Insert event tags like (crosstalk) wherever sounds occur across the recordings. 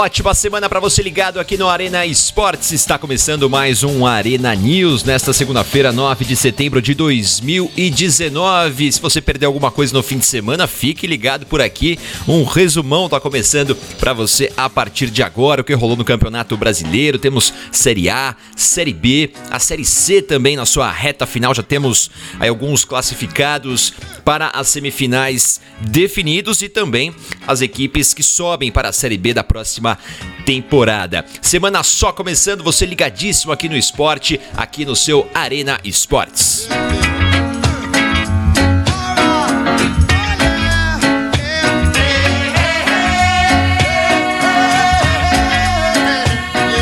ótima semana para você ligado aqui no Arena Esportes. Está começando mais um Arena News nesta segunda-feira, 9 de setembro de 2019. Se você perdeu alguma coisa no fim de semana, fique ligado por aqui. Um resumão está começando para você a partir de agora. O que rolou no Campeonato Brasileiro? Temos Série A, Série B, a Série C também na sua reta final. Já temos aí alguns classificados para as semifinais definidos e também as equipes que sobem para a Série B da próxima temporada. Semana só começando, você ligadíssimo aqui no esporte, aqui no seu Arena Esportes.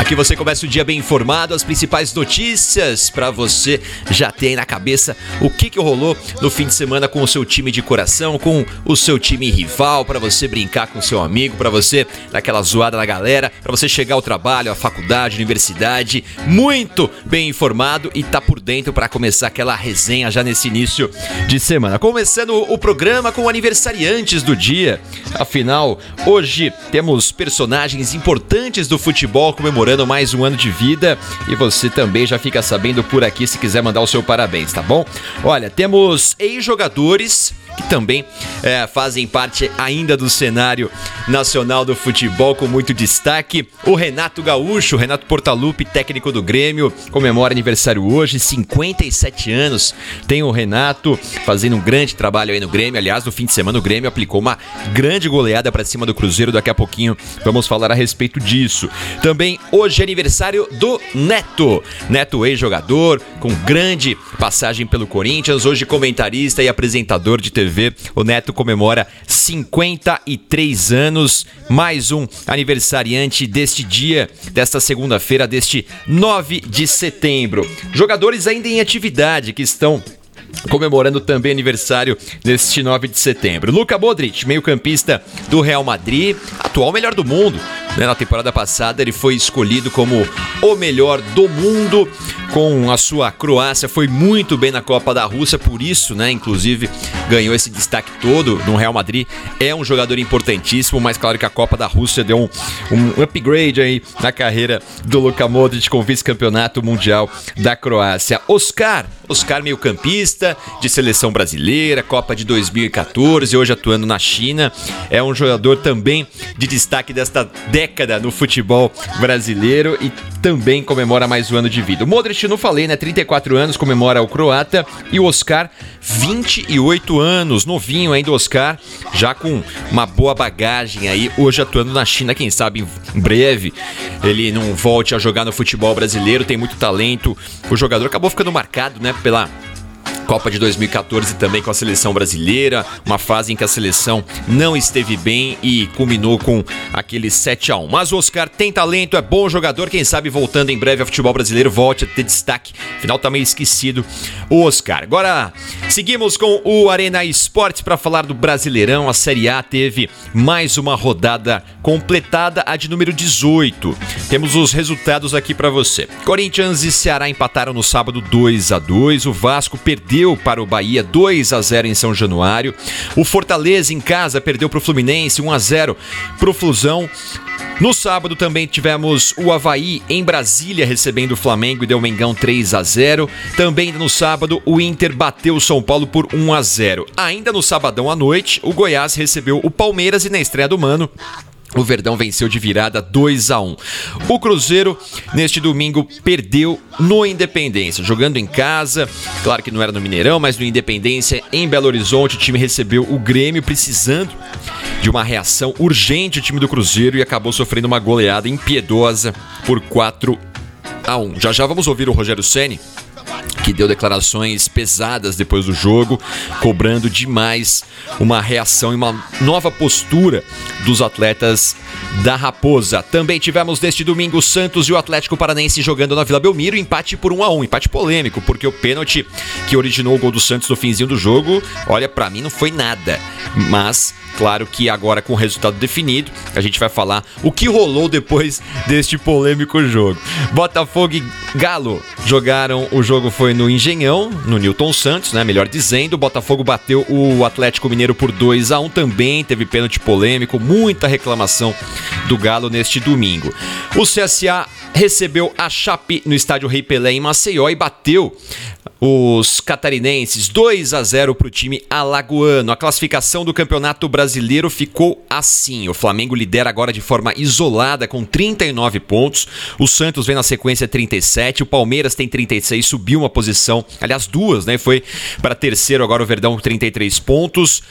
Aqui você começa o dia bem informado, as principais notícias para você já ter aí na cabeça o que, que rolou no fim de semana com o seu time de coração, com o seu time rival, para você brincar com seu amigo, para você dar aquela zoada na galera, para você chegar ao trabalho, à faculdade, universidade, muito bem informado e tá por dentro para começar aquela resenha já nesse início de semana. Começando o programa com aniversariantes do dia. Afinal, hoje temos personagens importantes do futebol comemorando comemorando mais um ano de vida e você também já fica sabendo por aqui se quiser mandar o seu parabéns, tá bom? Olha, temos ex-jogadores que também é, fazem parte ainda do cenário nacional do futebol com muito destaque. O Renato Gaúcho, Renato Portaluppi, técnico do Grêmio, comemora aniversário hoje, 57 anos. Tem o Renato fazendo um grande trabalho aí no Grêmio. Aliás, no fim de semana o Grêmio aplicou uma grande goleada para cima do Cruzeiro. Daqui a pouquinho vamos falar a respeito disso. Também hoje é aniversário do Neto. Neto ex-jogador, com grande passagem pelo Corinthians, hoje comentarista e apresentador de TV TV. O Neto comemora 53 anos, mais um aniversariante deste dia, desta segunda-feira, deste 9 de setembro. Jogadores ainda em atividade que estão comemorando também aniversário neste 9 de setembro. Luka Modric, meio-campista do Real Madrid, atual melhor do mundo. Né? Na temporada passada ele foi escolhido como o melhor do mundo com a sua Croácia, foi muito bem na Copa da Rússia, por isso, né, inclusive ganhou esse destaque todo no Real Madrid. É um jogador importantíssimo, mas claro que a Copa da Rússia deu um, um upgrade aí na carreira do Luka Modric com vice-campeonato mundial da Croácia. Oscar, Oscar meio-campista de seleção brasileira, Copa de 2014, hoje atuando na China, é um jogador também de destaque desta década no futebol brasileiro e também comemora mais um ano de vida. O Modric, não falei, né? 34 anos, comemora o croata. E o Oscar, 28 anos, novinho ainda o Oscar, já com uma boa bagagem aí, hoje atuando na China, quem sabe em breve ele não volte a jogar no futebol brasileiro, tem muito talento. O jogador acabou ficando marcado, né, pela Copa de 2014 também com a seleção brasileira, uma fase em que a seleção não esteve bem e culminou com aquele 7 a 1. Mas o Oscar tem talento, é bom jogador, quem sabe voltando em breve ao futebol brasileiro volte a ter destaque. Final tá meio esquecido o Oscar. Agora seguimos com o Arena Esportes para falar do Brasileirão. A Série A teve mais uma rodada completada, a de número 18. Temos os resultados aqui para você. Corinthians e Ceará empataram no sábado 2 a 2. O Vasco perdeu perdeu para o Bahia 2 a 0 em São Januário. O Fortaleza em casa perdeu para o Fluminense 1 a 0 para o Flusão. No sábado também tivemos o Havaí em Brasília recebendo o Flamengo e deu Mengão 3 a 0. Também no sábado o Inter bateu o São Paulo por 1 a 0. Ainda no sabadão à noite, o Goiás recebeu o Palmeiras e na estreia do Mano o Verdão venceu de virada 2 a 1. O Cruzeiro neste domingo perdeu no Independência, jogando em casa. Claro que não era no Mineirão, mas no Independência em Belo Horizonte o time recebeu o Grêmio precisando de uma reação urgente o time do Cruzeiro e acabou sofrendo uma goleada impiedosa por 4 a 1. Já já vamos ouvir o Rogério Ceni que deu declarações pesadas depois do jogo, cobrando demais uma reação e uma nova postura dos atletas da Raposa. Também tivemos neste domingo Santos e o Atlético Paranense jogando na Vila Belmiro, empate por 1 a 1, empate polêmico, porque o pênalti que originou o gol do Santos no finzinho do jogo, olha, para mim não foi nada, mas claro que agora com o resultado definido, a gente vai falar o que rolou depois deste polêmico jogo. Botafogo e Galo jogaram, o jogo foi no Engenhão, no Newton Santos, né, melhor dizendo. O Botafogo bateu o Atlético Mineiro por 2 a 1 também, teve pênalti polêmico, muita reclamação do Galo neste domingo. O CSA recebeu a Chape no estádio Rei Pelé em Maceió e bateu os catarinenses 2 a 0 para o time alagoano. A classificação do Campeonato Brasileiro ficou assim. O Flamengo lidera agora de forma isolada com 39 pontos. O Santos vem na sequência 37. O Palmeiras tem 36, subiu uma posição. Aliás, duas, né? Foi para terceiro agora o Verdão 33 pontos.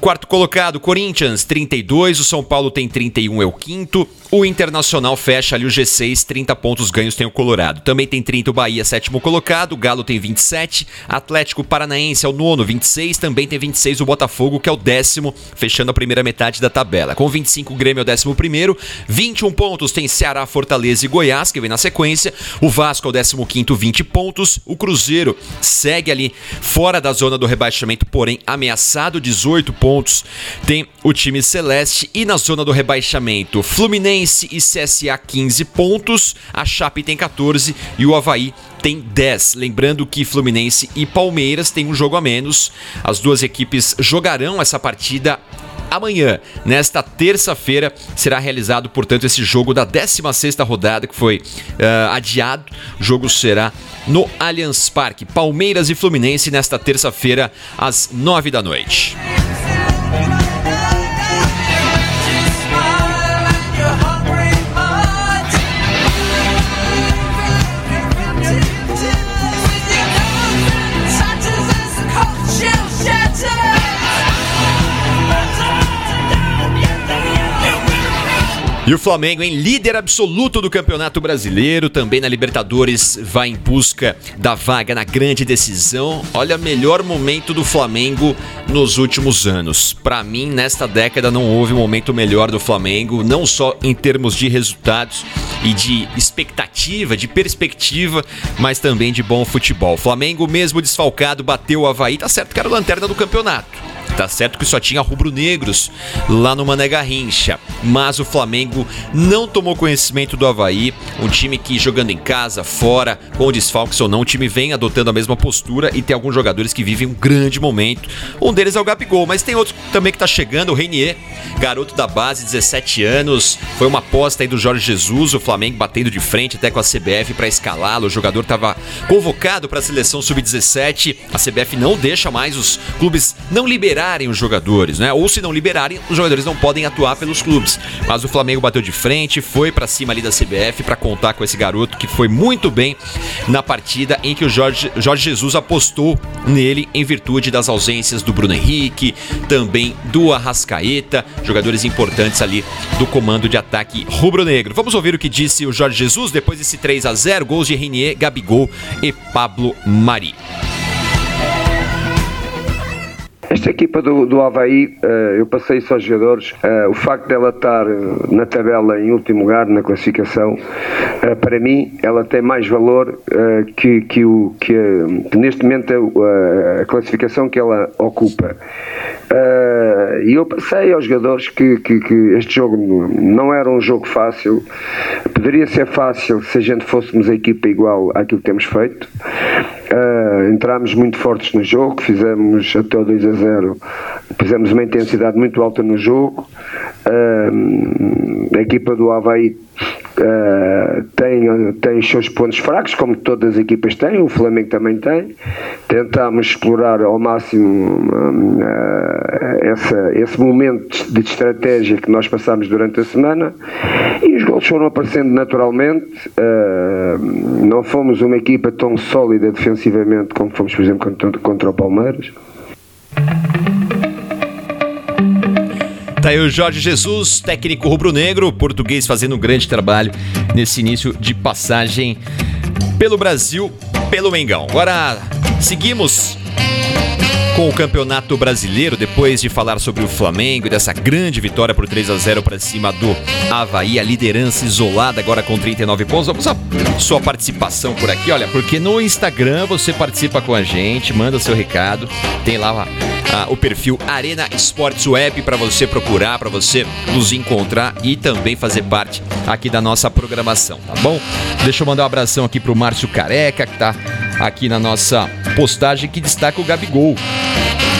Quarto colocado, Corinthians 32. O São Paulo tem 31, é o quinto. O Internacional fecha ali o G6, 30 pontos ganhos tem o Colorado. Também tem 30 o Bahia, sétimo colocado. O Galo tem 27. Atlético Paranaense é o nono, 26. Também tem 26 o Botafogo, que é o décimo, fechando a primeira metade da tabela. Com 25 o Grêmio é o décimo primeiro. 21 pontos tem Ceará, Fortaleza e Goiás, que vem na sequência. O Vasco é o décimo quinto, 20 pontos. O Cruzeiro segue ali fora da zona do rebaixamento, porém ameaçado, 18 pontos. Tem o time Celeste e na zona do rebaixamento, Fluminense e CSA 15 pontos, a Chape tem 14 e o Havaí tem 10. Lembrando que Fluminense e Palmeiras têm um jogo a menos. As duas equipes jogarão essa partida amanhã, nesta terça-feira, será realizado, portanto, esse jogo da 16ª rodada que foi uh, adiado. O jogo será no Allianz Parque. Palmeiras e Fluminense nesta terça-feira às 9 da noite. E o Flamengo, em líder absoluto do Campeonato Brasileiro, também na Libertadores, vai em busca da vaga na grande decisão. Olha, melhor momento do Flamengo nos últimos anos. Para mim, nesta década não houve um momento melhor do Flamengo, não só em termos de resultados e de expectativa, de perspectiva, mas também de bom futebol. O Flamengo, mesmo desfalcado, bateu o Havaí, tá certo que era o lanterna do campeonato. Tá certo que só tinha rubro-negros lá no Mané Garrincha, mas o Flamengo não tomou conhecimento do Havaí, um time que jogando em casa, fora, com desfalques ou não, o time vem adotando a mesma postura e tem alguns jogadores que vivem um grande momento. Um deles é o Gabigol, mas tem outro também que tá chegando, o Renier, garoto da base, 17 anos, foi uma aposta aí do Jorge Jesus, o Flamengo batendo de frente até com a CBF para escalá-lo, o jogador estava convocado para a seleção sub-17, a CBF não deixa mais os clubes não liberar liberarem os jogadores, né? Ou se não liberarem, os jogadores não podem atuar pelos clubes. Mas o Flamengo bateu de frente, foi para cima ali da CBF para contar com esse garoto que foi muito bem na partida em que o Jorge, Jorge Jesus apostou nele em virtude das ausências do Bruno Henrique, também do Arrascaeta, jogadores importantes ali do comando de ataque rubro-negro. Vamos ouvir o que disse o Jorge Jesus depois desse 3 a 0 gols de Renier, Gabigol e Pablo Mari. Esta equipa do, do Havaí, uh, eu passei isso aos jogadores, uh, o facto dela estar eh, na tabela em último lugar na classificação, para mim, ela tem mais valor que, que, o, que, neste momento a, a, classificação que ela ocupa. E eu passei aos jogadores que, que, que, este jogo não era um jogo fácil, poderia ser fácil se a gente fôssemos a equipa igual àquilo que temos feito. entramos muito fortes no jogo, fizemos até o 2 a 0 0. Fizemos uma intensidade muito alta no jogo. Uh, a equipa do Havaí Uh, tem, tem os seus pontos fracos, como todas as equipas têm, o Flamengo também tem. Tentámos explorar ao máximo uh, essa, esse momento de estratégia que nós passámos durante a semana e os gols foram aparecendo naturalmente. Uh, não fomos uma equipa tão sólida defensivamente como fomos, por exemplo, contra, contra o Palmeiras. Tá aí o Jorge Jesus, técnico rubro-negro, português fazendo um grande trabalho nesse início de passagem pelo Brasil, pelo Mengão. Agora seguimos com o Campeonato Brasileiro, depois de falar sobre o Flamengo e dessa grande vitória por 3 a 0 para cima do Havaí, a liderança isolada agora com 39 pontos. Vamos a sua participação por aqui, olha, porque no Instagram você participa com a gente, manda seu recado, tem lá a, o perfil Arena Esportes Web para você procurar, para você nos encontrar e também fazer parte aqui da nossa programação, tá bom? Deixa eu mandar um abração aqui pro Márcio Careca, que tá aqui na nossa postagem, que destaca o Gabigol.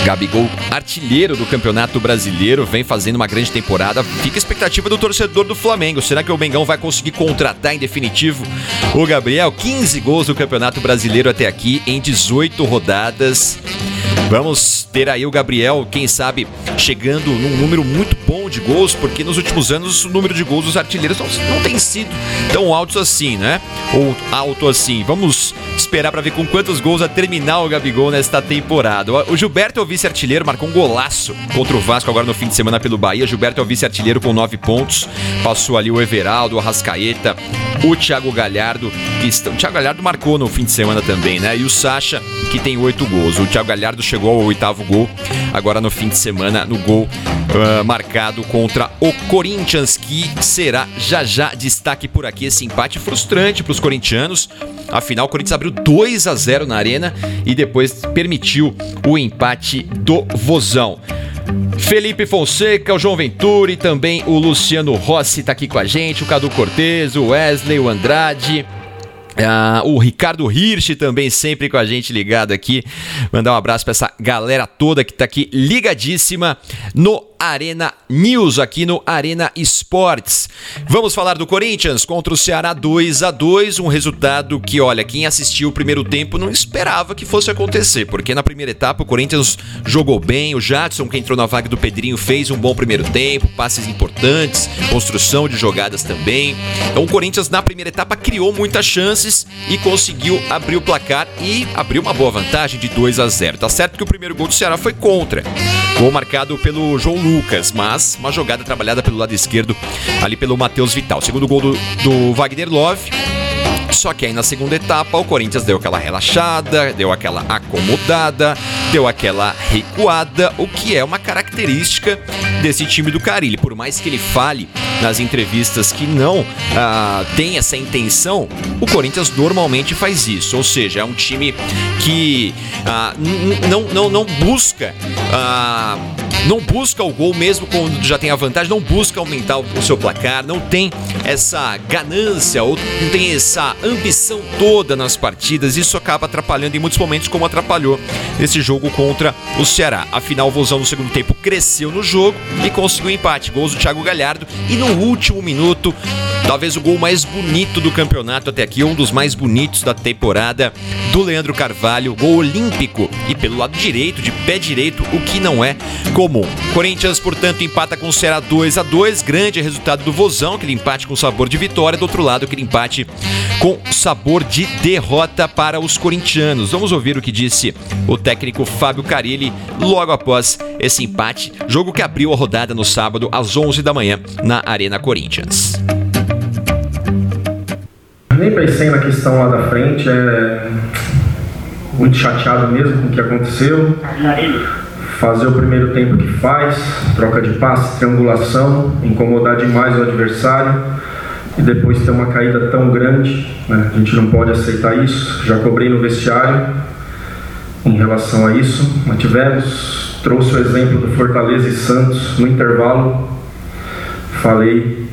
Gabigol, artilheiro do Campeonato Brasileiro, vem fazendo uma grande temporada. Fica a expectativa do torcedor do Flamengo. Será que o Mengão vai conseguir contratar em definitivo o Gabriel? 15 gols do Campeonato Brasileiro até aqui em 18 rodadas. Vamos ter aí o Gabriel, quem sabe, chegando num número muito bom de gols, porque nos últimos anos o número de gols dos artilheiros não, não tem sido tão altos assim, né? Ou alto assim. Vamos esperar para ver com quantos gols a terminar o Gabigol nesta temporada. O Gilberto é o vice-artilheiro, marcou um golaço contra o Vasco agora no fim de semana pelo Bahia. Gilberto é o vice-artilheiro com nove pontos. Passou ali o Everaldo, o Arrascaeta, o Thiago Galhardo, que está... o Thiago Galhardo marcou no fim de semana também, né? E o Sacha, que tem oito gols. O Thiago Galhardo chegou ao oitavo gol agora no fim de semana no gol uh, marcado contra o Corinthians, que será já já destaque por aqui esse empate frustrante para os corintianos. Afinal, o Corinthians abriu 2 a 0 na arena e depois permitiu o empate do Vozão. Felipe Fonseca, o João Ventura e também o Luciano Rossi está aqui com a gente, o Cadu Cortez, o Wesley, o Andrade. Ah, o Ricardo Hirsch também sempre com a gente ligado aqui. Mandar um abraço para essa galera toda que está aqui ligadíssima no Arena News aqui no Arena Esportes. Vamos falar do Corinthians contra o Ceará 2 a 2, um resultado que, olha, quem assistiu o primeiro tempo não esperava que fosse acontecer, porque na primeira etapa o Corinthians jogou bem, o Jadson que entrou na vaga do Pedrinho fez um bom primeiro tempo, passes importantes, construção de jogadas também. Então o Corinthians na primeira etapa criou muitas chances e conseguiu abrir o placar e abriu uma boa vantagem de 2 a 0. Tá certo que o primeiro gol do Ceará foi contra. Gol marcado pelo João Lucas, mas uma jogada trabalhada pelo lado esquerdo, ali pelo Matheus Vital. Segundo gol do, do Wagner Love. Só que aí na segunda etapa o Corinthians deu aquela relaxada, deu aquela acomodada, deu aquela recuada, o que é uma característica desse time do Carilli. Por mais que ele fale nas entrevistas que não ah, tem essa intenção, o Corinthians normalmente faz isso. Ou seja, é um time que ah, não, não, não busca. Ah, não busca o gol mesmo quando já tem a vantagem, não busca aumentar o seu placar, não tem essa ganância ou não tem essa ambição toda nas partidas. Isso acaba atrapalhando em muitos momentos, como atrapalhou nesse jogo contra o Ceará. Afinal, o Vozão no segundo tempo cresceu no jogo e conseguiu empate. Gols do Thiago Galhardo e no último minuto Talvez o gol mais bonito do campeonato até aqui, um dos mais bonitos da temporada, do Leandro Carvalho, gol olímpico e pelo lado direito, de pé direito, o que não é comum. Corinthians, portanto, empata com o Ceará 2 a 2 grande resultado do Vozão, aquele empate com sabor de vitória, do outro lado, aquele empate com sabor de derrota para os corintianos. Vamos ouvir o que disse o técnico Fábio Carilli logo após esse empate, jogo que abriu a rodada no sábado às 11 da manhã na Arena Corinthians. Nem pensei na questão lá da frente, é muito chateado mesmo com o que aconteceu. Fazer o primeiro tempo que faz, troca de passe, triangulação, incomodar demais o adversário e depois ter uma caída tão grande. Né? A gente não pode aceitar isso. Já cobrei no vestiário em relação a isso. Mas tivemos, trouxe o exemplo do Fortaleza e Santos no intervalo. Falei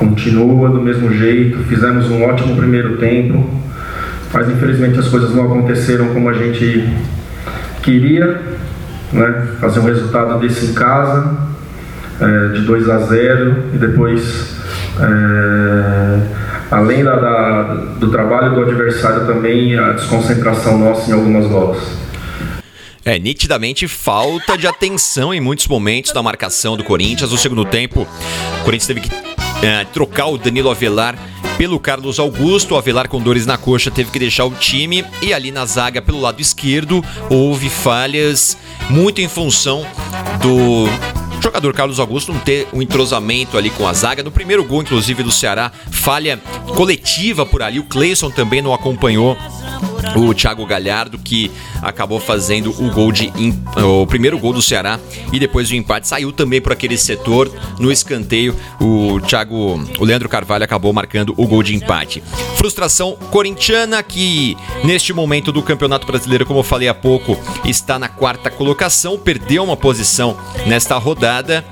continua do mesmo jeito, fizemos um ótimo primeiro tempo, mas infelizmente as coisas não aconteceram como a gente queria, né? fazer um resultado desse em casa, é, de 2 a 0 e depois, é, além da, da, do trabalho do adversário, também a desconcentração nossa em algumas bolas. É, nitidamente falta de atenção em muitos momentos da marcação do Corinthians. No segundo tempo, o Corinthians teve que é, trocar o Danilo Avelar pelo Carlos Augusto. O Avelar com dores na coxa teve que deixar o time. E ali na zaga, pelo lado esquerdo, houve falhas muito em função do jogador Carlos Augusto não ter um entrosamento ali com a zaga. No primeiro gol, inclusive, do Ceará, falha coletiva por ali. O Cleison também não acompanhou o Thiago Galhardo, que acabou fazendo o gol de o primeiro gol do Ceará e depois o empate saiu também por aquele setor no escanteio. O Thiago, o Leandro Carvalho acabou marcando o gol de empate. Frustração corintiana que neste momento do Campeonato Brasileiro, como eu falei há pouco, está na quarta colocação, perdeu uma posição nesta rodada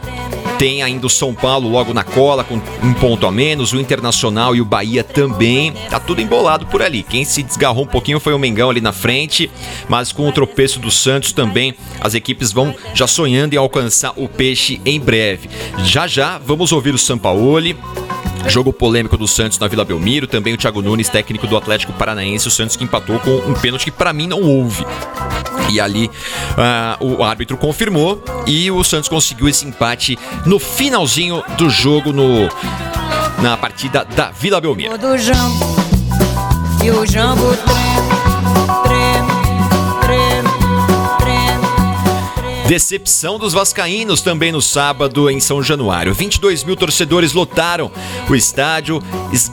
tem ainda o São Paulo logo na cola, com um ponto a menos, o Internacional e o Bahia também. Tá tudo embolado por ali. Quem se desgarrou um pouquinho foi o Mengão ali na frente, mas com o tropeço do Santos também, as equipes vão já sonhando em alcançar o peixe em breve. Já já vamos ouvir o Sampaoli. Jogo polêmico do Santos na Vila Belmiro, também o Thiago Nunes, técnico do Atlético Paranaense, o Santos que empatou com um pênalti que para mim não houve. E ali uh, o árbitro confirmou e o Santos conseguiu esse empate no finalzinho do jogo no, na partida da Vila Belmiro. Decepção dos vascaínos também no sábado em São Januário. 22 mil torcedores lotaram o estádio,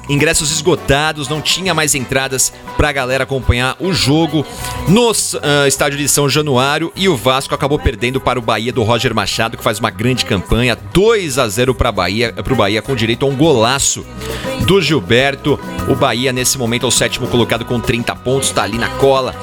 ingressos esgotados, não tinha mais entradas para a galera acompanhar o jogo no uh, estádio de São Januário e o Vasco acabou perdendo para o Bahia do Roger Machado, que faz uma grande campanha, 2 a 0 para Bahia, o Bahia com direito a um golaço do Gilberto. O Bahia nesse momento é o sétimo colocado com 30 pontos, está ali na cola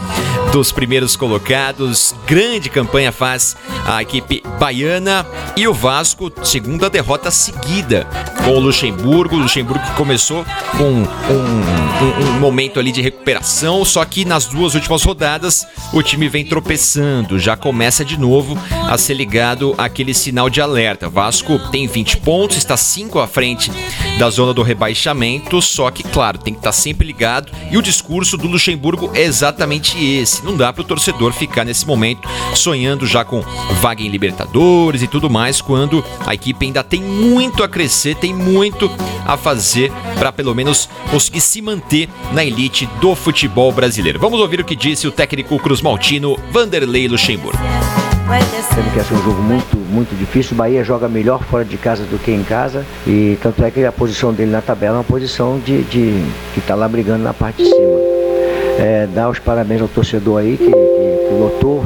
dos primeiros colocados. Grande campanha faz a equipe baiana e o Vasco, segunda derrota seguida com o Luxemburgo. O Luxemburgo que começou com um, um, um, momento ali de recuperação, só que nas duas últimas rodadas o time vem tropeçando, já começa de novo a ser ligado aquele sinal de alerta. Vasco tem 20 pontos, está 5 à frente da zona do rebaixamento, só que, claro, tem que estar sempre ligado e o discurso do Luxemburgo é exatamente esse. Não dá para o torcedor ficar nesse momento sonhando já com vaga em Libertadores e tudo mais, quando a equipe ainda tem muito a crescer, tem muito a fazer para pelo menos conseguir se manter na elite do futebol brasileiro. Vamos ouvir o que disse o técnico Cruz Maltino, Vanderlei Luxemburgo. Sendo que é um jogo muito, muito difícil. O Bahia joga melhor fora de casa do que em casa. E tanto é que a posição dele na tabela é uma posição de, de que está lá brigando na parte de cima. É, dar os parabéns ao torcedor aí que, que, que lotou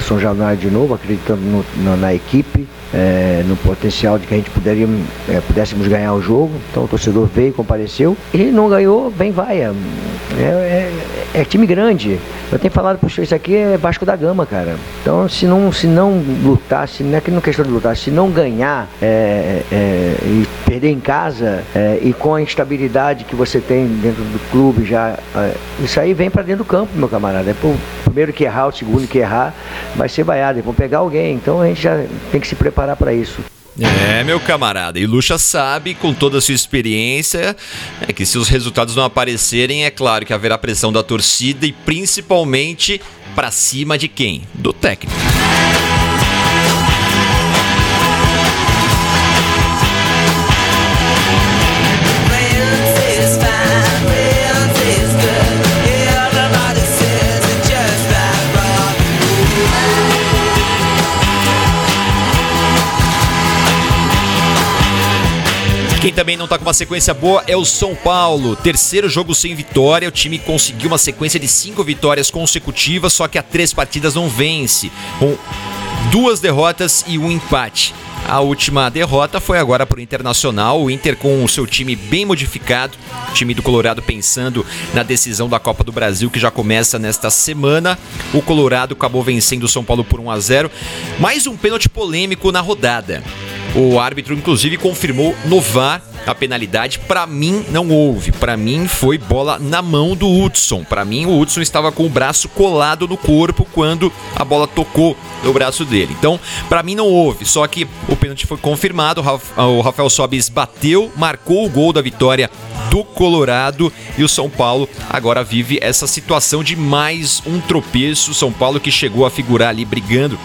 São Januário de novo, acreditando no, no, na equipe, é, no potencial de que a gente poderia, é, pudéssemos ganhar o jogo. Então o torcedor veio, compareceu e não ganhou, bem vai. É, é, é time grande. Eu tenho falado para isso aqui é Vasco da Gama, cara. Então se não, se não lutar, se não é que não é questão de lutar, se não ganhar é, é, e perder em casa e com a instabilidade que você tem dentro do clube já, isso aí vem para dentro do campo, meu camarada. É o primeiro que errar, o segundo que errar, vai ser vaiado, vão pegar alguém. Então a gente já tem que se preparar preparar para isso. É, meu camarada. E Lucha sabe, com toda a sua experiência, é que se os resultados não aparecerem, é claro que haverá pressão da torcida e principalmente para cima de quem? Do técnico. Quem também não tá com uma sequência boa é o São Paulo. Terceiro jogo sem vitória, o time conseguiu uma sequência de cinco vitórias consecutivas, só que há três partidas não vence, com duas derrotas e um empate. A última derrota foi agora para o Internacional, o Inter com o seu time bem modificado, o time do Colorado pensando na decisão da Copa do Brasil que já começa nesta semana. O Colorado acabou vencendo o São Paulo por 1 a 0. Mais um pênalti polêmico na rodada. O árbitro, inclusive, confirmou no VAR a penalidade. Para mim, não houve. Para mim, foi bola na mão do Hudson. Para mim, o Hudson estava com o braço colado no corpo quando a bola tocou no braço dele. Então, para mim, não houve. Só que o pênalti foi confirmado. O Rafael Sobis bateu, marcou o gol da vitória do Colorado e o São Paulo agora vive essa situação de mais um tropeço. São Paulo que chegou a figurar ali brigando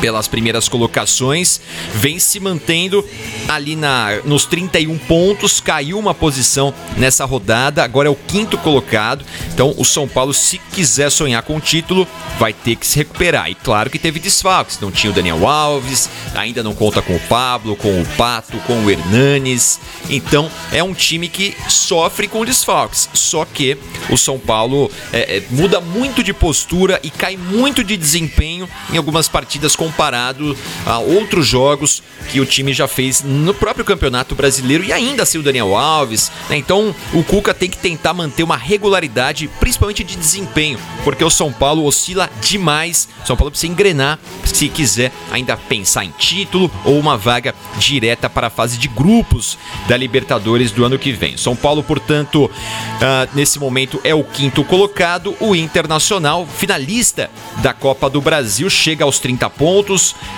pelas primeiras colocações, vem se mantendo ali na, nos 31 pontos, caiu uma posição nessa rodada, agora é o quinto colocado. Então, o São Paulo, se quiser sonhar com o título, vai ter que se recuperar. E claro que teve desfalques, não tinha o Daniel Alves, ainda não conta com o Pablo, com o Pato, com o Hernanes. Então, é um time que sofre com desfalques. Só que o São Paulo é, é, muda muito de postura e cai muito de desempenho em algumas partidas comparado a outros jogos que o time já fez no próprio Campeonato Brasileiro e ainda sem o Daniel Alves. Né? Então o Cuca tem que tentar manter uma regularidade, principalmente de desempenho, porque o São Paulo oscila demais. O São Paulo precisa engrenar se quiser ainda pensar em título ou uma vaga direta para a fase de grupos da Libertadores do ano que vem. São Paulo, portanto, uh, nesse momento é o quinto colocado. O Internacional, finalista da Copa do Brasil, chega aos 30 pontos,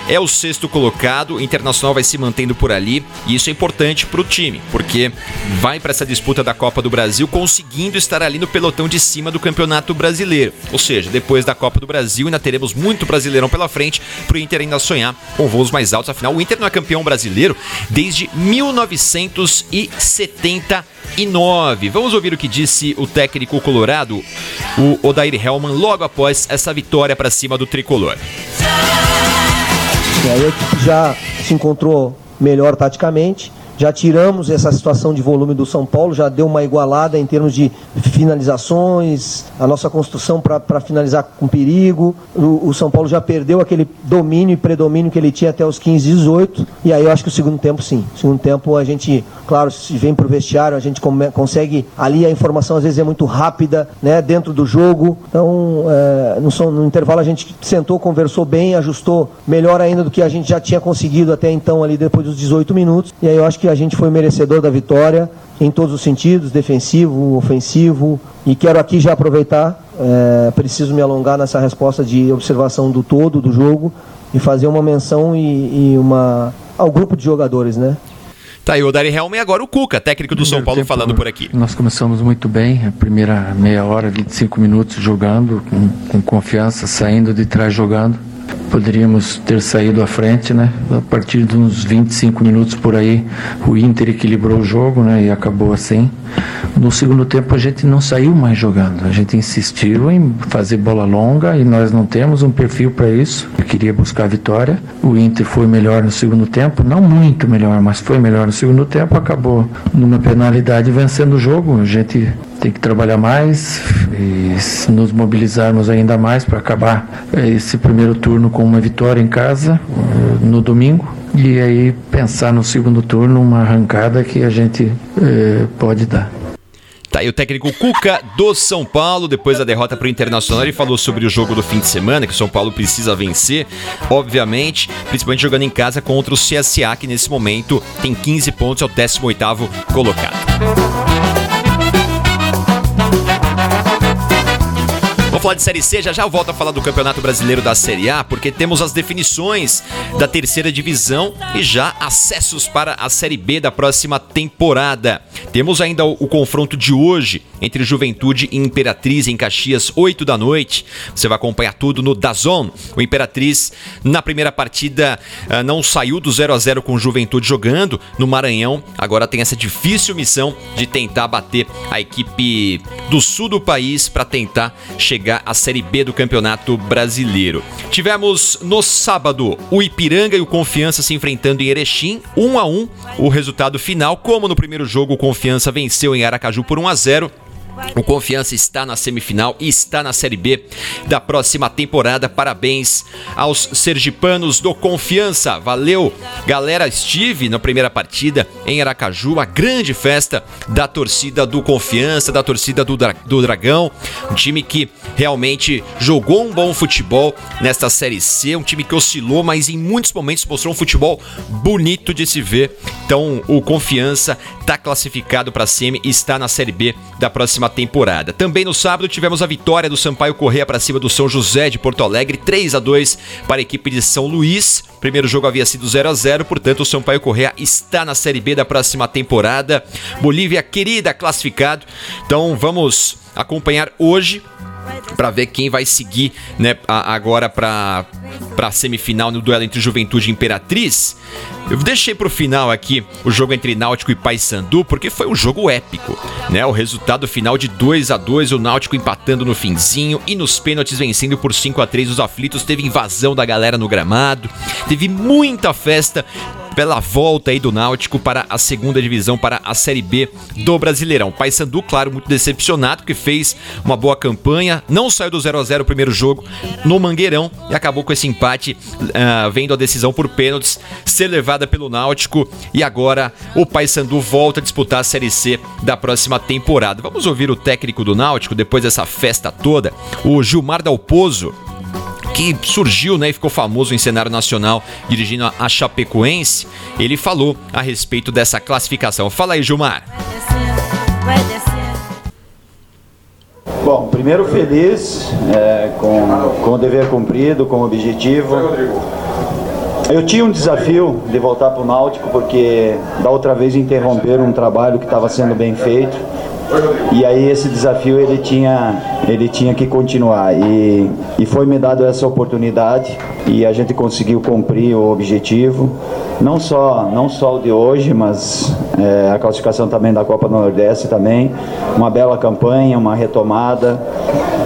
é o sexto colocado. O Internacional vai se mantendo por ali e isso é importante para o time, porque vai para essa disputa da Copa do Brasil conseguindo estar ali no pelotão de cima do Campeonato Brasileiro. Ou seja, depois da Copa do Brasil ainda teremos muito brasileirão pela frente para o Inter ainda sonhar com voos mais altos. Afinal, o Inter não é campeão brasileiro desde 1979. Vamos ouvir o que disse o técnico colorado, o Odair Hellman, logo após essa vitória para cima do tricolor. Aí a equipe já se encontrou melhor taticamente já tiramos essa situação de volume do São Paulo, já deu uma igualada em termos de finalizações, a nossa construção para finalizar com perigo. O, o, São Paulo já perdeu aquele domínio e predomínio que ele tinha até os 15, 18. E aí eu acho que o segundo tempo, sim. O segundo tempo a gente, claro, se vem para o vestiário, a gente come, consegue. Ali a informação às vezes é muito rápida, né, dentro do jogo. Então, é, no, no intervalo a gente sentou, conversou bem, ajustou melhor ainda do que a gente já tinha conseguido até então, ali depois dos 18 minutos. E aí eu acho que a gente foi merecedor da vitória em todos os sentidos, defensivo, ofensivo. E quero aqui já aproveitar, é, preciso me alongar nessa resposta de observação do todo do jogo e fazer uma menção e, e uma ao grupo de jogadores, né? Tá aí o Dari Helm e agora o Cuca, técnico do São Paulo, tempo, falando por aqui. Nós começamos muito bem, a primeira meia hora, 25 minutos jogando, com, com confiança, saindo de trás jogando poderíamos ter saído à frente, né? A partir de uns 25 minutos por aí, o Inter equilibrou o jogo, né? E acabou assim. No segundo tempo a gente não saiu mais jogando. A gente insistiu em fazer bola longa e nós não temos um perfil para isso. Eu queria buscar a vitória. O Inter foi melhor no segundo tempo, não muito melhor, mas foi melhor no segundo tempo. Acabou numa penalidade vencendo o jogo. A gente tem que trabalhar mais e nos mobilizarmos ainda mais para acabar eh, esse primeiro turno com uma vitória em casa eh, no domingo e aí pensar no segundo turno uma arrancada que a gente eh, pode dar. Tá aí o técnico Cuca do São Paulo, depois da derrota para o Internacional, ele falou sobre o jogo do fim de semana, que o São Paulo precisa vencer, obviamente, principalmente jogando em casa contra o CSA, que nesse momento tem 15 pontos, é o 18º colocado. Thank you. Vamos falar de Série C, já já volto a falar do Campeonato Brasileiro da Série A, porque temos as definições da terceira divisão e já acessos para a Série B da próxima temporada. Temos ainda o, o confronto de hoje entre Juventude e Imperatriz em Caxias, 8 da noite. Você vai acompanhar tudo no Dazon. O Imperatriz, na primeira partida, ah, não saiu do 0 a 0 com Juventude jogando no Maranhão. Agora tem essa difícil missão de tentar bater a equipe do sul do país para tentar chegar à Série B do Campeonato Brasileiro. Tivemos no sábado o Ipiranga e o Confiança se enfrentando em Erechim, 1 a 1. O resultado final, como no primeiro jogo, o Confiança venceu em Aracaju por 1 a 0. O Confiança está na semifinal e está na Série B da próxima temporada. Parabéns aos sergipanos do Confiança. Valeu, galera. Estive na primeira partida em Aracaju, uma grande festa da torcida do Confiança, da torcida do, Dra do Dragão. Um time que realmente jogou um bom futebol nesta Série C. Um time que oscilou, mas em muitos momentos mostrou um futebol bonito de se ver. Então, o Confiança está classificado para a semi e está na Série B da próxima temporada. Também no sábado tivemos a vitória do Sampaio Correia para cima do São José de Porto Alegre, 3 a 2 para a equipe de São Luís. primeiro jogo havia sido 0 a 0, portanto o Sampaio Correia está na Série B da próxima temporada. Bolívia querida classificado. Então vamos acompanhar hoje para ver quem vai seguir né, agora para a semifinal no duelo entre Juventude e Imperatriz. Eu deixei para o final aqui o jogo entre Náutico e Paysandu porque foi um jogo épico, né? O resultado final de 2 a 2, o Náutico empatando no finzinho e nos pênaltis vencendo por 5 a 3 os aflitos, teve invasão da galera no gramado, teve muita festa pela volta aí do Náutico para a segunda divisão, para a Série B do Brasileirão. Paysandu, claro, muito decepcionado, que fez uma boa campanha, não saiu do 0 a 0 o primeiro jogo no Mangueirão e acabou com esse empate, uh, vendo a decisão por pênaltis ser levada pelo Náutico e agora o Paysandu volta a disputar a Série C da próxima temporada. Vamos ouvir o técnico do Náutico depois dessa festa toda, o Gilmar Dalpozo que surgiu né, e ficou famoso em cenário nacional dirigindo a Chapecoense, ele falou a respeito dessa classificação. Fala aí, Gilmar. Bom, primeiro feliz é, com, com o dever cumprido, com o objetivo. Eu tinha um desafio de voltar para o Náutico, porque da outra vez interromperam um trabalho que estava sendo bem feito. E aí esse desafio ele tinha, ele tinha que continuar. E, e foi me dado essa oportunidade e a gente conseguiu cumprir o objetivo, não só não só o de hoje, mas é, a classificação também da Copa do Nordeste também, uma bela campanha, uma retomada,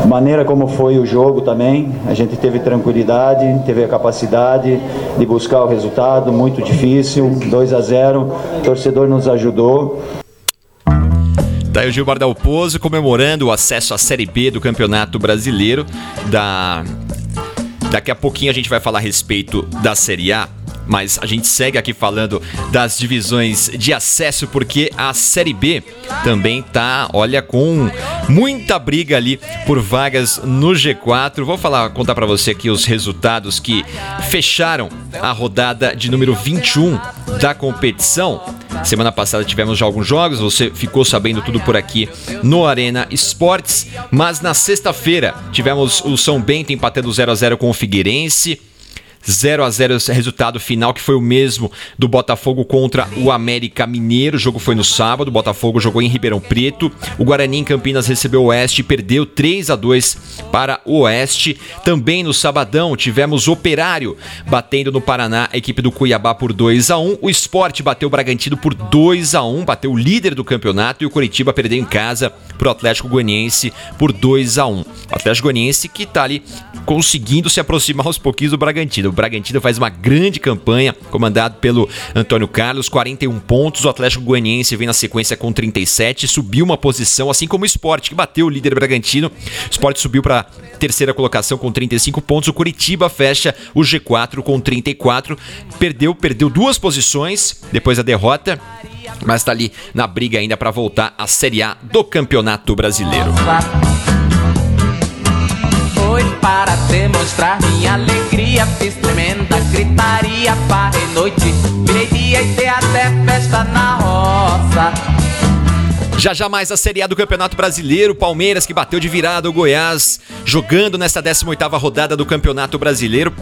maneira como foi o jogo também, a gente teve tranquilidade, teve a capacidade de buscar o resultado, muito difícil, 2 a 0, o torcedor nos ajudou. Tá aí o Gilmar Dalpozo comemorando o acesso à Série B do Campeonato Brasileiro. Da... Daqui a pouquinho a gente vai falar a respeito da Série A mas a gente segue aqui falando das divisões de acesso porque a Série B também tá, olha, com muita briga ali por vagas no G4. Vou falar, contar para você aqui os resultados que fecharam a rodada de número 21 da competição. Semana passada tivemos já alguns jogos, você ficou sabendo tudo por aqui no Arena Esportes, mas na sexta-feira tivemos o São Bento empatando 0 a 0 com o Figueirense. 0 a 0 resultado final que foi o mesmo do Botafogo contra o América Mineiro. O jogo foi no sábado, o Botafogo jogou em Ribeirão Preto. O Guarani em Campinas recebeu o Oeste e perdeu 3 a 2 para o Oeste. Também no sabadão tivemos Operário batendo no Paraná a equipe do Cuiabá por 2 a 1. O Esporte bateu o Bragantino por 2 a 1, bateu o líder do campeonato e o Curitiba perdeu em casa para o Atlético Goianiense por 2 a 1. O Atlético Goianiense que está ali conseguindo se aproximar aos pouquinhos do Bragantino. Bragantino faz uma grande campanha, comandado pelo Antônio Carlos, 41 pontos. O Atlético Goianiense vem na sequência com 37, subiu uma posição, assim como o Sport, que bateu o líder Bragantino. O Sport subiu para terceira colocação com 35 pontos. O Curitiba fecha o G4 com 34. Perdeu, perdeu duas posições depois da derrota mas está ali na briga ainda para voltar à Série A do Campeonato Brasileiro foi para demonstrar minha alegria. Fiz tremenda gritaria, parei noite, Já jamais a Série A do Campeonato Brasileiro, Palmeiras que bateu de virada o Goiás, jogando nesta 18ª rodada do Campeonato Brasileiro.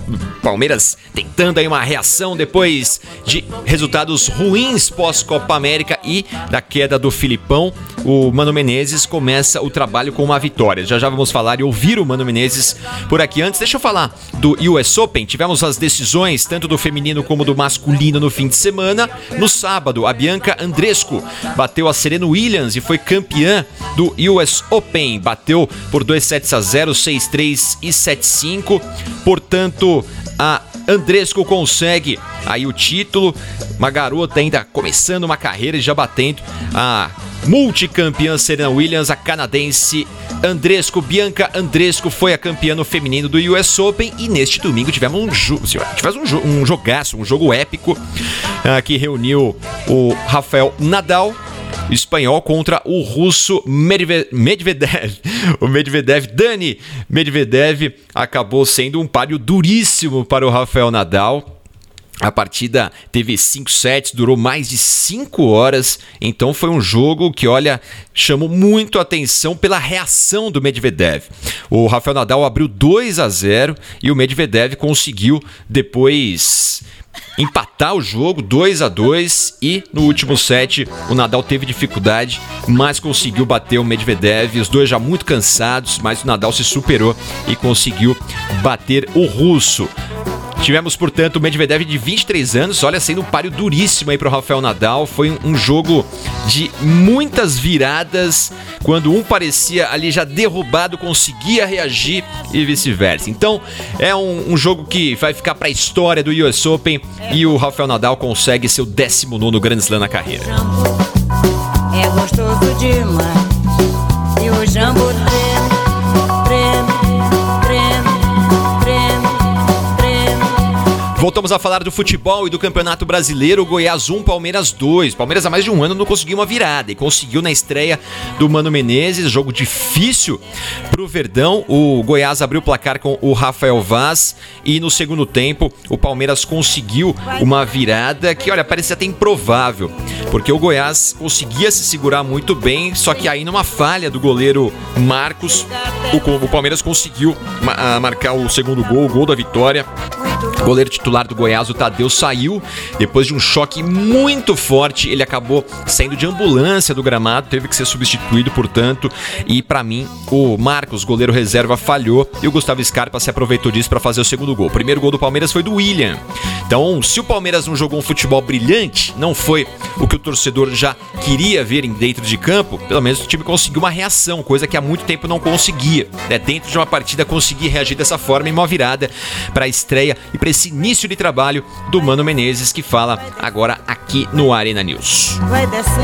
Palmeiras tentando aí uma reação depois de resultados ruins pós-Copa América e da queda do Filipão. O Mano Menezes começa o trabalho com uma vitória. Já já vamos falar e ouvir o Mano Menezes por aqui. Antes, deixa eu falar do US Open. Tivemos as decisões tanto do feminino como do masculino no fim de semana. No sábado, a Bianca Andresco bateu a Serena Williams e foi campeã do US Open. Bateu por 2 sets a 0, 6-3 e 7-5. Portanto, a Andresco consegue aí o título. Uma garota ainda começando uma carreira e já batendo a multicampeã Serena Williams, a canadense Andresco, Bianca Andresco foi a campeã no feminino do US Open e neste domingo tivemos um, jo tivemos um, jo um jogaço, um jogo épico uh, que reuniu o Rafael Nadal espanhol contra o russo Medvedev. (laughs) O Medvedev, Dani Medvedev, acabou sendo um páreo duríssimo para o Rafael Nadal. A partida teve 5 sets, durou mais de 5 horas, então foi um jogo que, olha, chamou muito atenção pela reação do Medvedev. O Rafael Nadal abriu 2 a 0 e o Medvedev conseguiu depois empatar o jogo 2 a 2 e no último set o Nadal teve dificuldade, mas conseguiu bater o Medvedev, os dois já muito cansados, mas o Nadal se superou e conseguiu bater o russo. Tivemos, portanto, o Medvedev de 23 anos, olha, sendo um páreo duríssimo aí pro Rafael Nadal. Foi um jogo de muitas viradas, quando um parecia ali já derrubado, conseguia reagir e vice-versa. Então, é um, um, jogo que vai ficar pra história do US Open e o Rafael Nadal consegue seu 19 Grand Slam na carreira. É gostoso demais e o jambo Voltamos a falar do futebol e do Campeonato Brasileiro. Goiás 1, Palmeiras 2. Palmeiras há mais de um ano não conseguiu uma virada e conseguiu na estreia do Mano Menezes. Jogo difícil pro Verdão. O Goiás abriu o placar com o Rafael Vaz e no segundo tempo o Palmeiras conseguiu uma virada que, olha, parecia até improvável, porque o Goiás conseguia se segurar muito bem, só que aí numa falha do goleiro Marcos, o, Palmeiras conseguiu marcar o segundo gol, o gol da vitória. Goleiro titular do Goiás, o Tadeu, saiu depois de um choque muito forte. Ele acabou saindo de ambulância do gramado, teve que ser substituído, portanto. E para mim, o Marcos, goleiro reserva, falhou e o Gustavo Scarpa se aproveitou disso para fazer o segundo gol. O primeiro gol do Palmeiras foi do William. Então, se o Palmeiras não jogou um futebol brilhante, não foi o que o torcedor já queria ver dentro de campo, pelo menos o time conseguiu uma reação, coisa que há muito tempo não conseguia. Né? Dentro de uma partida, conseguir reagir dessa forma em uma virada para a estreia e para esse início de trabalho do Mano Menezes, que fala agora aqui no Arena News.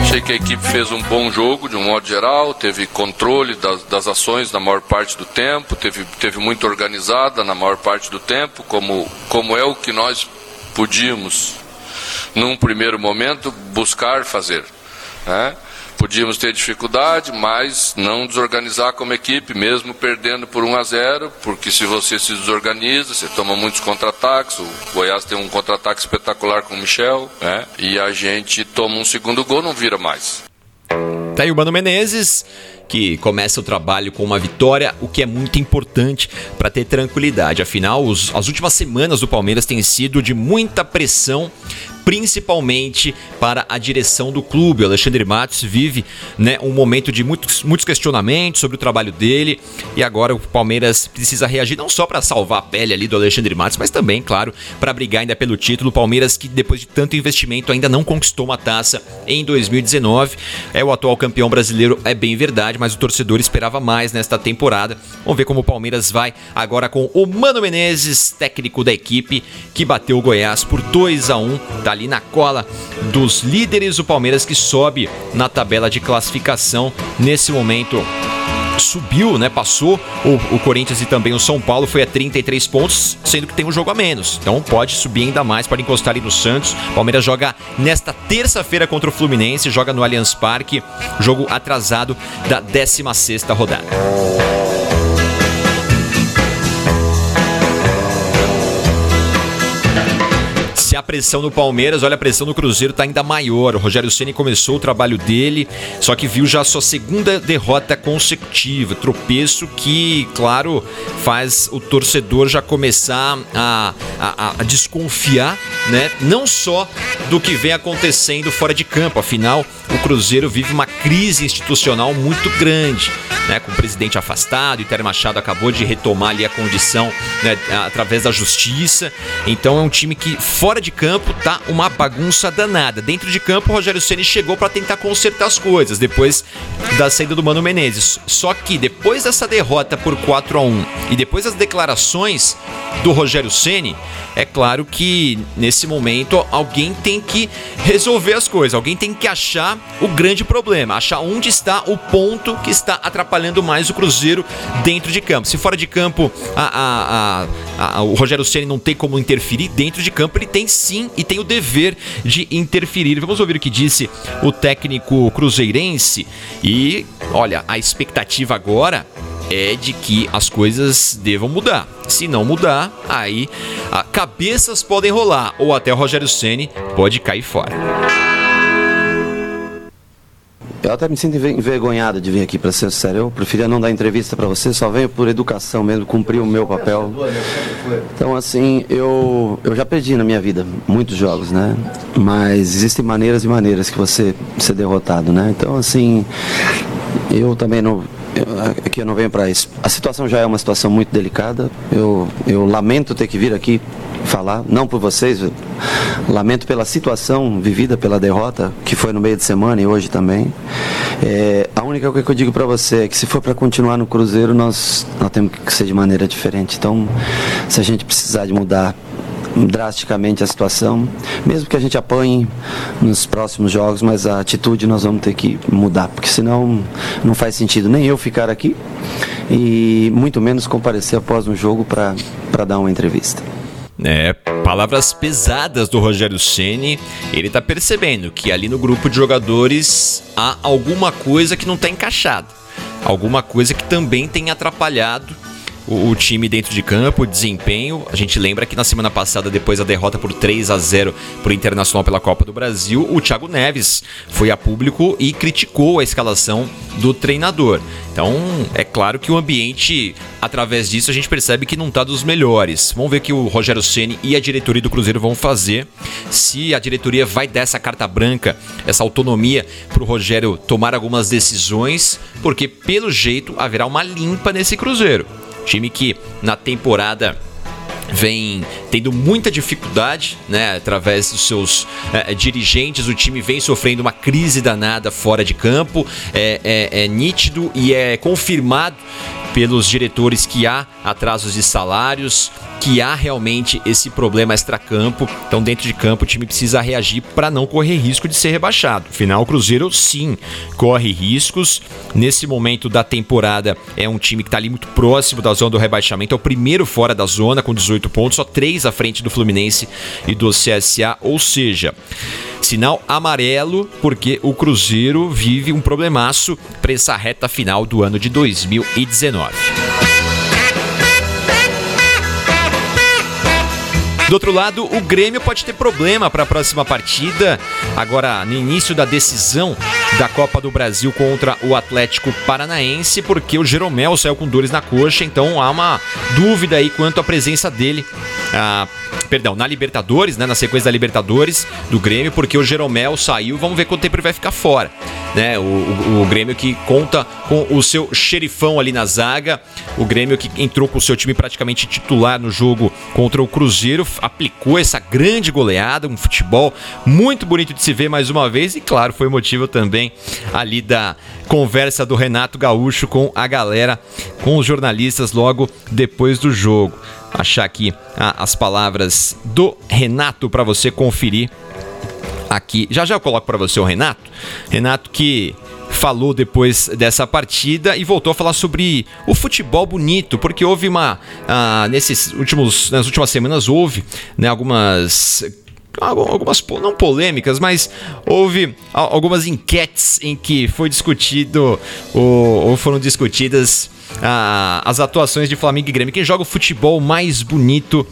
Achei que a equipe fez um bom jogo, de um modo geral, teve controle das, das ações na maior parte do tempo, teve, teve muito organizada na maior parte do tempo, como, como é o que nós podíamos, num primeiro momento, buscar fazer. Né? Podíamos ter dificuldade, mas não desorganizar como equipe, mesmo perdendo por 1 a 0, porque se você se desorganiza, você toma muitos contra-ataques. O Goiás tem um contra-ataque espetacular com o Michel, né? e a gente toma um segundo gol, não vira mais. Tá aí o Mano Menezes, que começa o trabalho com uma vitória, o que é muito importante para ter tranquilidade. Afinal, os, as últimas semanas do Palmeiras têm sido de muita pressão principalmente para a direção do clube. O Alexandre Matos vive né, um momento de muitos, muitos questionamentos sobre o trabalho dele e agora o Palmeiras precisa reagir não só para salvar a pele ali do Alexandre Matos, mas também, claro, para brigar ainda pelo título. O Palmeiras que depois de tanto investimento ainda não conquistou uma taça em 2019. É o atual campeão brasileiro, é bem verdade, mas o torcedor esperava mais nesta temporada. Vamos ver como o Palmeiras vai agora com o Mano Menezes, técnico da equipe, que bateu o Goiás por 2 a 1 tá ali na cola dos líderes. O Palmeiras que sobe na tabela de classificação nesse momento subiu, né? Passou o, o, Corinthians e também o São Paulo, foi a 33 pontos, sendo que tem um jogo a menos. Então pode subir ainda mais, pode encostar ali no Santos. Palmeiras joga nesta terça-feira contra o Fluminense, joga no Allianz Parque, jogo atrasado da 16 rodada. A pressão no Palmeiras, olha, a pressão no Cruzeiro tá ainda maior. O Rogério Ceni começou o trabalho dele, só que viu já a sua segunda derrota consecutiva. Tropeço que, claro, faz o torcedor já começar a, a, a desconfiar, né? Não só do que vem acontecendo fora de campo. Afinal, o Cruzeiro vive uma crise institucional muito grande, né? Com o presidente afastado, e Ter Machado acabou de retomar ali a condição né, através da justiça. Então é um time que fora de de campo tá uma bagunça danada. Dentro de campo, o Rogério Ceni chegou para tentar consertar as coisas depois da saída do Mano Menezes. Só que depois dessa derrota por 4 a 1 e depois das declarações do Rogério Ceni, é claro que nesse momento alguém tem que resolver as coisas, alguém tem que achar o grande problema, achar onde está o ponto que está atrapalhando mais o Cruzeiro dentro de campo. Se fora de campo a, a, a, o Rogério Ceni não tem como interferir, dentro de campo ele tem sim e tem o dever de interferir. Vamos ouvir o que disse o técnico cruzeirense e olha, a expectativa agora é de que as coisas devam mudar. Se não mudar, aí cabeças podem rolar ou até o Rogério Ceni pode cair fora. Eu até me sinto envergonhado de vir aqui, para ser sério. Eu preferia não dar entrevista para você, só venho por educação mesmo, cumprir o meu papel. Então, assim, eu, eu já perdi na minha vida muitos jogos, né? Mas existem maneiras e maneiras que você ser derrotado, né? Então, assim, eu também não aqui eu não venho para isso. A situação já é uma situação muito delicada. Eu, eu lamento ter que vir aqui falar, não por vocês, lamento pela situação vivida pela derrota, que foi no meio de semana e hoje também. É, a única coisa que eu digo para você é que se for para continuar no Cruzeiro, nós, nós temos que ser de maneira diferente. Então, se a gente precisar de mudar drasticamente a situação, mesmo que a gente apanhe nos próximos jogos, mas a atitude nós vamos ter que mudar, porque senão não faz sentido nem eu ficar aqui e muito menos comparecer após um jogo para dar uma entrevista. É, palavras pesadas do Rogério Ceni. Ele tá percebendo que ali no grupo de jogadores há alguma coisa que não tá encaixada. Alguma coisa que também tem atrapalhado o, o, time dentro de campo, desempenho. A gente lembra que na semana passada, depois da derrota por 3 a 0 para o Internacional pela Copa do Brasil, o Thiago Neves foi a público e criticou a escalação do treinador. Então, é claro que o ambiente, através disso, a gente percebe que não está dos melhores. Vamos ver o que o Rogério Ceni e a diretoria do Cruzeiro vão fazer. Se a diretoria vai dar essa carta branca, essa autonomia para o Rogério tomar algumas decisões, porque pelo jeito haverá uma limpa nesse Cruzeiro. Time que na temporada vem tendo muita dificuldade, né, através dos seus é, dirigentes, o time vem sofrendo uma crise danada fora de campo, é, é, é nítido e é confirmado pelos diretores que há atrasos de salários, que há realmente esse problema extracampo. Então, dentro de campo, o time precisa reagir para não correr risco de ser rebaixado. Afinal, o Cruzeiro sim corre riscos. Nesse momento da temporada, é um time que está ali muito próximo da zona do rebaixamento. É o primeiro fora da zona, com 18 pontos, só 3 à frente do Fluminense e do CSA. Ou seja, sinal amarelo, porque o Cruzeiro vive um problemaço para essa reta final do ano de 2019. Do outro lado, o Grêmio pode ter problema para a próxima partida, agora no início da decisão da Copa do Brasil contra o Atlético Paranaense, porque o Jeromel saiu com dores na coxa, então há uma dúvida aí quanto à presença dele. Ah, perdão, na Libertadores, né, na sequência da Libertadores do Grêmio, porque o Jeromel saiu, vamos ver quanto tempo ele vai ficar fora. Né? O, o, o, Grêmio que conta com o seu xerifão ali na zaga, o Grêmio que entrou com o seu time praticamente titular no jogo contra o Cruzeiro, aplicou essa grande goleada, um futebol muito bonito de se ver mais uma vez e claro, foi motivo também ali da conversa do Renato Gaúcho com a galera, com os jornalistas logo depois do jogo achar aqui ah, as palavras do Renato para você conferir aqui. Já já eu coloco para você o Renato. Renato que falou depois dessa partida e voltou a falar sobre o futebol bonito, porque houve uma ah, nesses últimos nas últimas semanas houve né, algumas algumas não polêmicas, mas houve algumas enquetes em que foi discutido ou, ou foram discutidas ah, as atuações de Flamengo e Grêmio. Quem joga o futebol mais bonito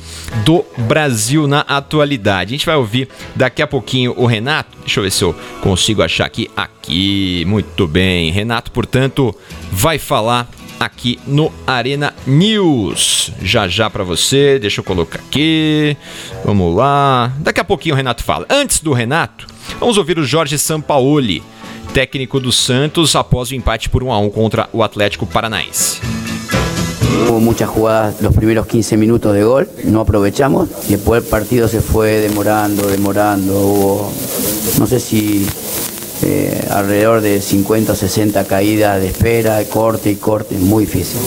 do Brasil na atualidade. A gente vai ouvir daqui a pouquinho o Renato. Deixa eu ver se eu consigo achar aqui. Aqui, muito bem. Renato, portanto, vai falar aqui no Arena News. Já já para você, deixa eu colocar aqui. Vamos lá. Daqui a pouquinho o Renato fala. Antes do Renato, vamos ouvir o Jorge Sampaoli técnico do Santos após o empate por 1 a 1 contra o Atlético Paranaense. Hubo muchas jugadas los primeros 15 minutos de gol, no aprovechamos después el partido se fue demorando, demorando. Hubo, no sé si eh, alrededor de 50 o 60 caídas de espera, corte y corte, muy difícil.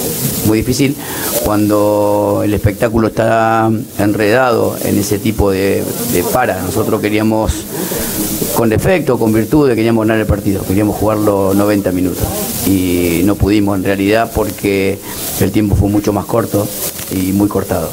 Muy difícil cuando el espectáculo está enredado en ese tipo de, de para. Nosotros queríamos con defecto, con virtud, queríamos ganar el partido, queríamos jugarlo 90 minutos y no pudimos en realidad porque el tiempo fue mucho más corto y muy cortado.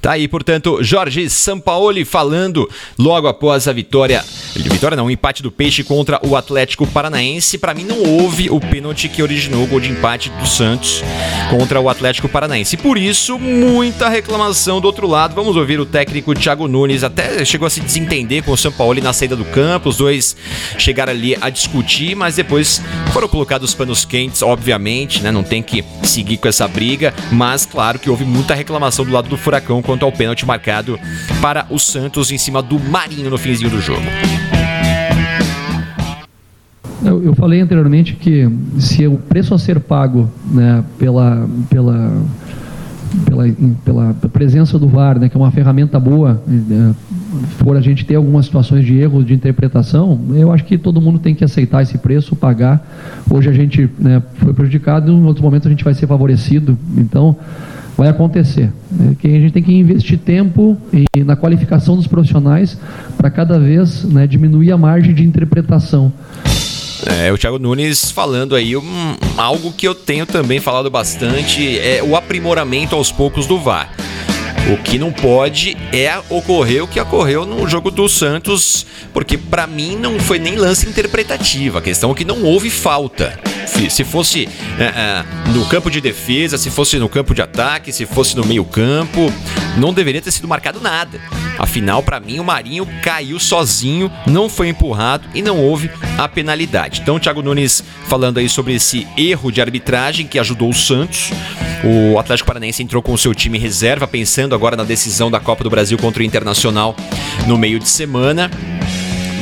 Tá aí, portanto, Jorge Sampaoli falando logo após a vitória. Vitória não, o empate do Peixe contra o Atlético Paranaense. Para mim, não houve o pênalti que originou o gol de empate do Santos contra o Atlético Paranaense. Por isso, muita reclamação do outro lado. Vamos ouvir o técnico Thiago Nunes. Até chegou a se desentender com o Sampaoli na saída do campo. Os dois chegaram ali a discutir, mas depois foram colocados panos quentes, obviamente, né? Não tem que seguir com essa briga. Mas claro que houve muita reclamação do lado do Furacão quanto ao pênalti marcado para o Santos em cima do Marinho no finzinho do jogo. Eu, eu falei anteriormente que se o preço a ser pago né, pela, pela, pela, pela presença do VAR, né, que é uma ferramenta boa, né, for a gente ter algumas situações de erro de interpretação, eu acho que todo mundo tem que aceitar esse preço, pagar. Hoje a gente né, foi prejudicado, em outro momento a gente vai ser favorecido. Então, vai acontecer. Né? Que a gente tem que investir tempo e na qualificação dos profissionais para cada vez né, diminuir a margem de interpretação. É, o Thiago Nunes falando aí um, algo que eu tenho também falado bastante, é o aprimoramento aos poucos do VAR. O que não pode é ocorrer o que ocorreu no jogo do Santos, porque para mim não foi nem lance interpretativo. A questão é que não houve falta. Se fosse é, é, no campo de defesa, se fosse no campo de ataque, se fosse no meio-campo, não deveria ter sido marcado nada. Afinal, para mim, o Marinho caiu sozinho, não foi empurrado e não houve a penalidade. Então, Thiago Nunes falando aí sobre esse erro de arbitragem que ajudou o Santos. O Atlético Paranaense entrou com o seu time reserva, pensando agora na decisão da Copa do Brasil contra o Internacional no meio de semana.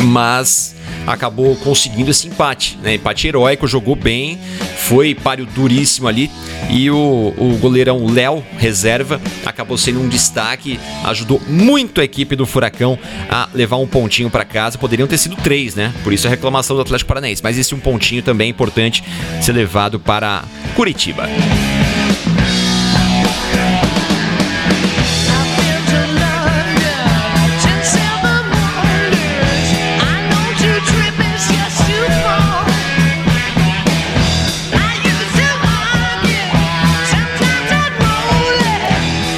Mas acabou conseguindo esse empate, né? Empate heróico, jogou bem, foi páreo duríssimo ali e o, o goleirão Léo, reserva, acabou sendo um destaque, ajudou muito a equipe do Furacão a levar um pontinho para casa. Poderiam ter sido três, né? Por isso a reclamação do Atlético Paranaense, mas esse um pontinho também é importante ser levado para Curitiba.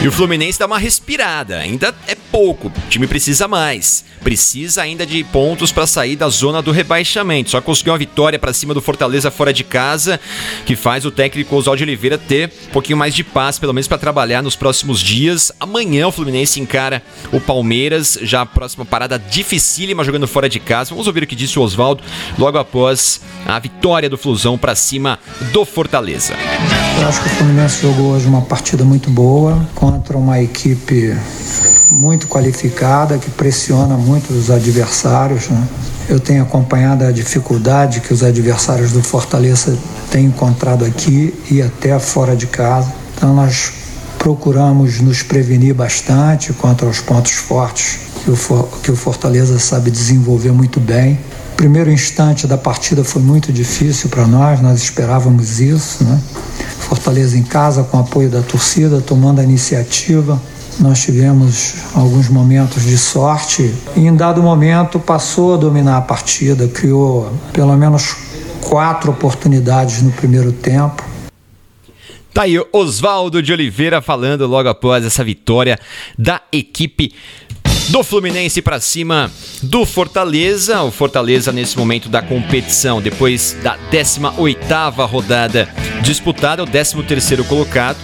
E o Fluminense dá uma respirada. Ainda é pouco. O time precisa mais. Precisa ainda de pontos para sair da zona do rebaixamento. Só conseguiu uma vitória para cima do Fortaleza fora de casa, que faz o técnico Oswaldo Oliveira ter um pouquinho mais de paz, pelo menos para trabalhar nos próximos dias. Amanhã o Fluminense encara o Palmeiras, já a próxima parada dificílima jogando fora de casa. Vamos ouvir o que disse o Oswaldo logo após a vitória do Flusão para cima do Fortaleza. Eu acho que o Fluminense jogou hoje uma partida muito boa contra uma equipe muito qualificada que pressiona muito os adversários. Né? Eu tenho acompanhado a dificuldade que os adversários do Fortaleza têm encontrado aqui e até fora de casa. Então nós procuramos nos prevenir bastante contra os pontos fortes que o, que o Fortaleza sabe desenvolver muito bem. Primeiro instante da partida foi muito difícil para nós, nós esperávamos isso, né? Fortaleza em casa, com apoio da torcida, tomando a iniciativa. Nós tivemos alguns momentos de sorte e, em dado momento, passou a dominar a partida, criou pelo menos quatro oportunidades no primeiro tempo. Tá aí Oswaldo de Oliveira falando logo após essa vitória da equipe do Fluminense para cima do Fortaleza. O Fortaleza nesse momento da competição, depois da 18ª rodada disputada, o 13º colocado.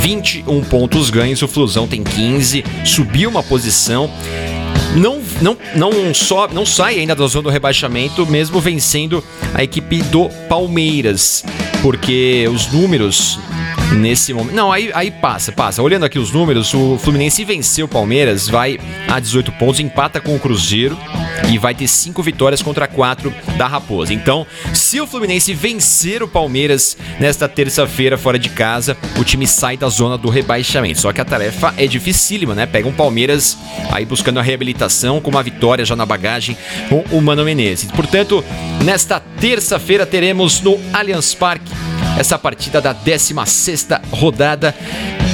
21 pontos ganhos, o Flusão tem 15, subiu uma posição. Não, não, não, só, não sai ainda da zona do rebaixamento, mesmo vencendo a equipe do Palmeiras, porque os números nesse momento. Não, aí, aí passa, passa. Olhando aqui os números, o Fluminense venceu o Palmeiras, vai a 18 pontos, empata com o Cruzeiro e vai ter 5 vitórias contra 4 da Raposa. Então, se o Fluminense vencer o Palmeiras nesta terça-feira fora de casa, o time sai da zona do rebaixamento. Só que a tarefa é dificílima, né? Pega um Palmeiras aí buscando a reabilitação com uma vitória já na bagagem com o Mano Menezes. Portanto, nesta terça-feira teremos no Allianz Parque essa partida da 16 rodada.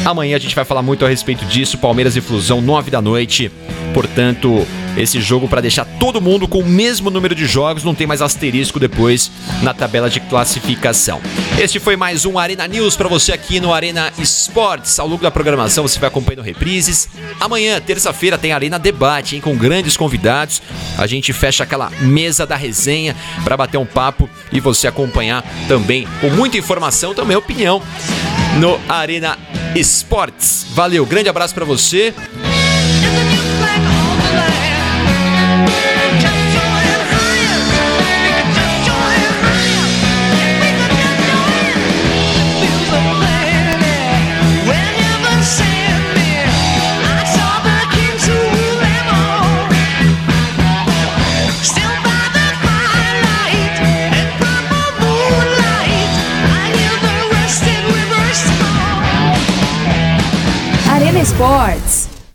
Amanhã a gente vai falar muito a respeito disso. Palmeiras e Flusão, 9 da noite. Portanto, esse jogo para deixar todo mundo com o mesmo número de jogos, não tem mais asterisco depois na tabela de classificação. Este foi mais um Arena News para você aqui no Arena Esportes. Ao longo da programação você vai acompanhando reprises. Amanhã, terça-feira, tem Arena Debate, hein, com grandes convidados. A gente fecha aquela mesa da resenha para bater um papo e você acompanhar também com muita informação, também opinião no Arena Esportes. Valeu, grande abraço para você.